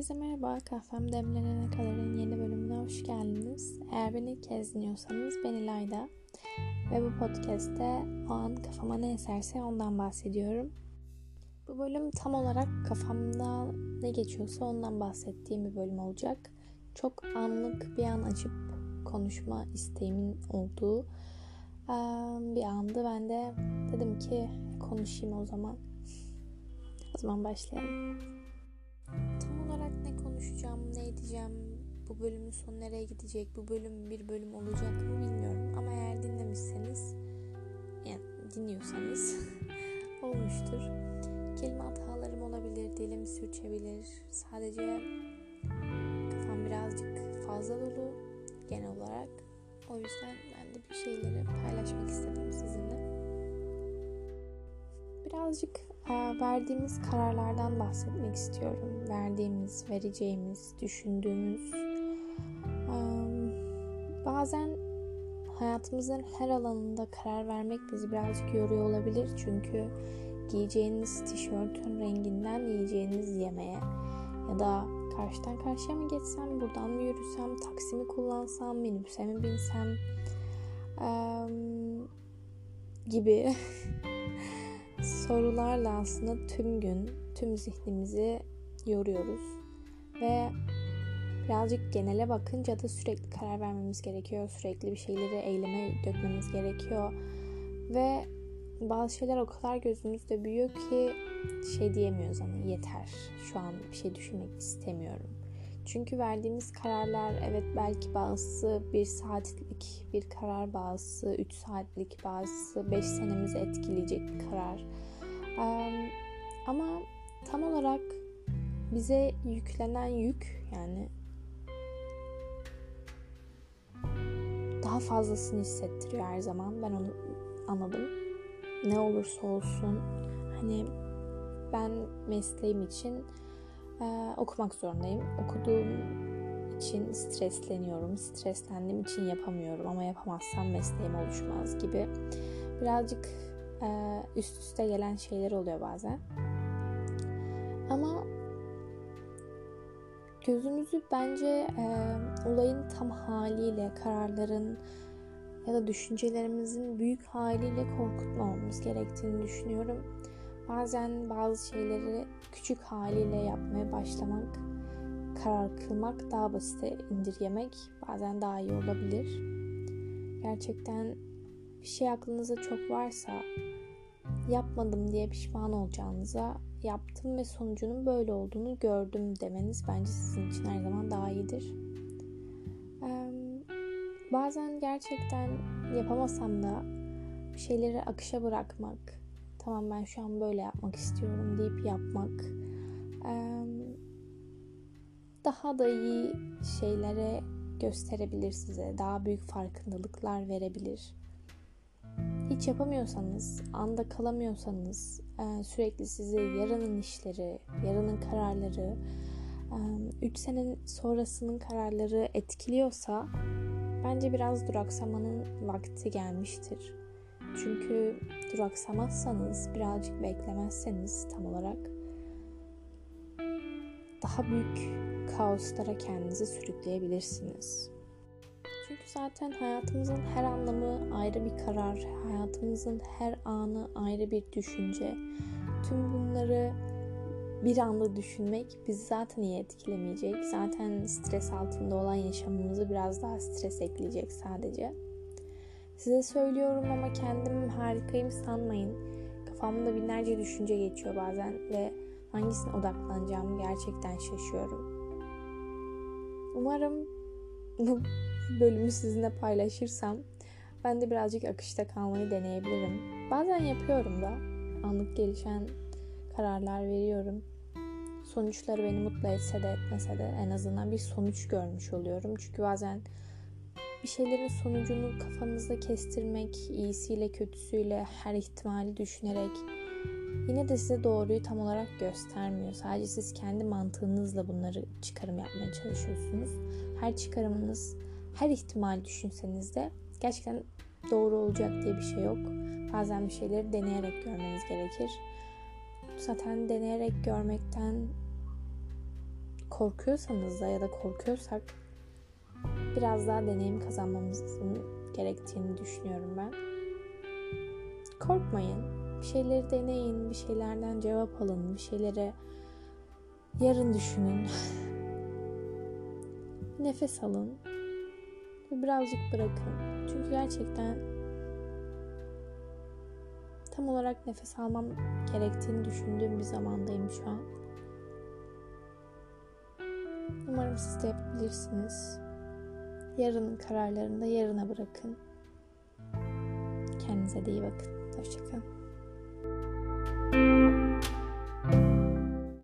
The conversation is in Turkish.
Herkese merhaba. Kahvem demlenene kadarın yeni bölümüne hoş geldiniz. Eğer beni ilk kez dinliyorsanız ben İlayda. Ve bu podcast'te o an kafama ne eserse ondan bahsediyorum. Bu bölüm tam olarak kafamda ne geçiyorsa ondan bahsettiğim bir bölüm olacak. Çok anlık bir an açıp konuşma isteğimin olduğu bir andı. Ben de dedim ki konuşayım o zaman. O zaman başlayalım. Konuşacağım, ne edeceğim, bu bölümün sonu nereye gidecek, bu bölüm bir bölüm olacak mı bilmiyorum. Ama eğer dinlemişseniz, yani dinliyorsanız olmuştur. Kelime hatalarım olabilir, dilim sürçebilir. Sadece kafam birazcık fazla dolu genel olarak. O yüzden ben de bir şeyleri paylaşmak istedim sizinle. Birazcık verdiğimiz kararlardan bahsetmek istiyorum. Verdiğimiz, vereceğimiz, düşündüğümüz. Bazen hayatımızın her alanında karar vermek bizi birazcık yoruyor olabilir. Çünkü giyeceğiniz tişörtün renginden yiyeceğiniz yemeğe ya da karşıdan karşıya mı geçsem, buradan mı yürüsem, taksi mi kullansam, minibüse mi binsem gibi sorularla aslında tüm gün, tüm zihnimizi yoruyoruz. Ve birazcık genele bakınca da sürekli karar vermemiz gerekiyor. Sürekli bir şeyleri eyleme dökmemiz gerekiyor. Ve bazı şeyler o kadar gözümüzde büyüyor ki şey diyemiyoruz hani yeter şu an bir şey düşünmek istemiyorum. Çünkü verdiğimiz kararlar evet belki bazısı bir saatlik bir karar bazısı, üç saatlik bazısı beş senemizi etkileyecek bir karar. Ama tam olarak bize yüklenen yük yani daha fazlasını hissettiriyor her zaman. Ben onu anladım. Ne olursa olsun hani ben mesleğim için ee, okumak zorundayım. Okuduğum için stresleniyorum. Streslendiğim için yapamıyorum ama yapamazsam mesleğim oluşmaz gibi. Birazcık e, üst üste gelen şeyler oluyor bazen. Ama gözümüzü bence e, olayın tam haliyle, kararların ya da düşüncelerimizin büyük haliyle korkutmamamız gerektiğini düşünüyorum. Bazen bazı şeyleri küçük haliyle yapmaya başlamak, karar kılmak daha basite indirgemek bazen daha iyi olabilir. Gerçekten bir şey aklınızda çok varsa yapmadım diye pişman olacağınıza yaptım ve sonucunun böyle olduğunu gördüm demeniz bence sizin için her zaman daha iyidir. bazen gerçekten yapamasam da bir şeyleri akışa bırakmak, tamam ben şu an böyle yapmak istiyorum deyip yapmak daha da iyi şeylere gösterebilir size. Daha büyük farkındalıklar verebilir. Hiç yapamıyorsanız, anda kalamıyorsanız, sürekli sizi yarının işleri, yarının kararları, 3 senenin sonrasının kararları etkiliyorsa bence biraz duraksamanın vakti gelmiştir. Çünkü duraksamazsanız, birazcık beklemezseniz tam olarak daha büyük kaoslara kendinizi sürükleyebilirsiniz. Çünkü zaten hayatımızın her anlamı ayrı bir karar, hayatımızın her anı ayrı bir düşünce. Tüm bunları bir anda düşünmek bizi zaten iyi etkilemeyecek. Zaten stres altında olan yaşamımızı biraz daha stres ekleyecek sadece. Size söylüyorum ama kendim harikayım sanmayın. Kafamda binlerce düşünce geçiyor bazen ve hangisine odaklanacağımı gerçekten şaşıyorum. Umarım bölümü sizinle paylaşırsam ben de birazcık akışta kalmayı deneyebilirim. Bazen yapıyorum da anlık gelişen kararlar veriyorum. Sonuçları beni mutlu etse de etmese de en azından bir sonuç görmüş oluyorum. Çünkü bazen bir şeylerin sonucunu kafanızda kestirmek, iyisiyle kötüsüyle her ihtimali düşünerek yine de size doğruyu tam olarak göstermiyor. Sadece siz kendi mantığınızla bunları çıkarım yapmaya çalışıyorsunuz. Her çıkarımınız, her ihtimal düşünseniz de gerçekten doğru olacak diye bir şey yok. Bazen bir şeyleri deneyerek görmeniz gerekir. Zaten deneyerek görmekten korkuyorsanız da ya da korkuyorsak biraz daha deneyim kazanmamızın gerektiğini düşünüyorum ben. Korkmayın. Bir şeyleri deneyin, bir şeylerden cevap alın, bir şeylere yarın düşünün. Nefes alın ve birazcık bırakın. Çünkü gerçekten tam olarak nefes almam gerektiğini düşündüğüm bir zamandayım şu an. Umarım siz de yapabilirsiniz. Yarının kararlarını da yarına bırakın. Kendinize de iyi bakın. Hoşçakalın.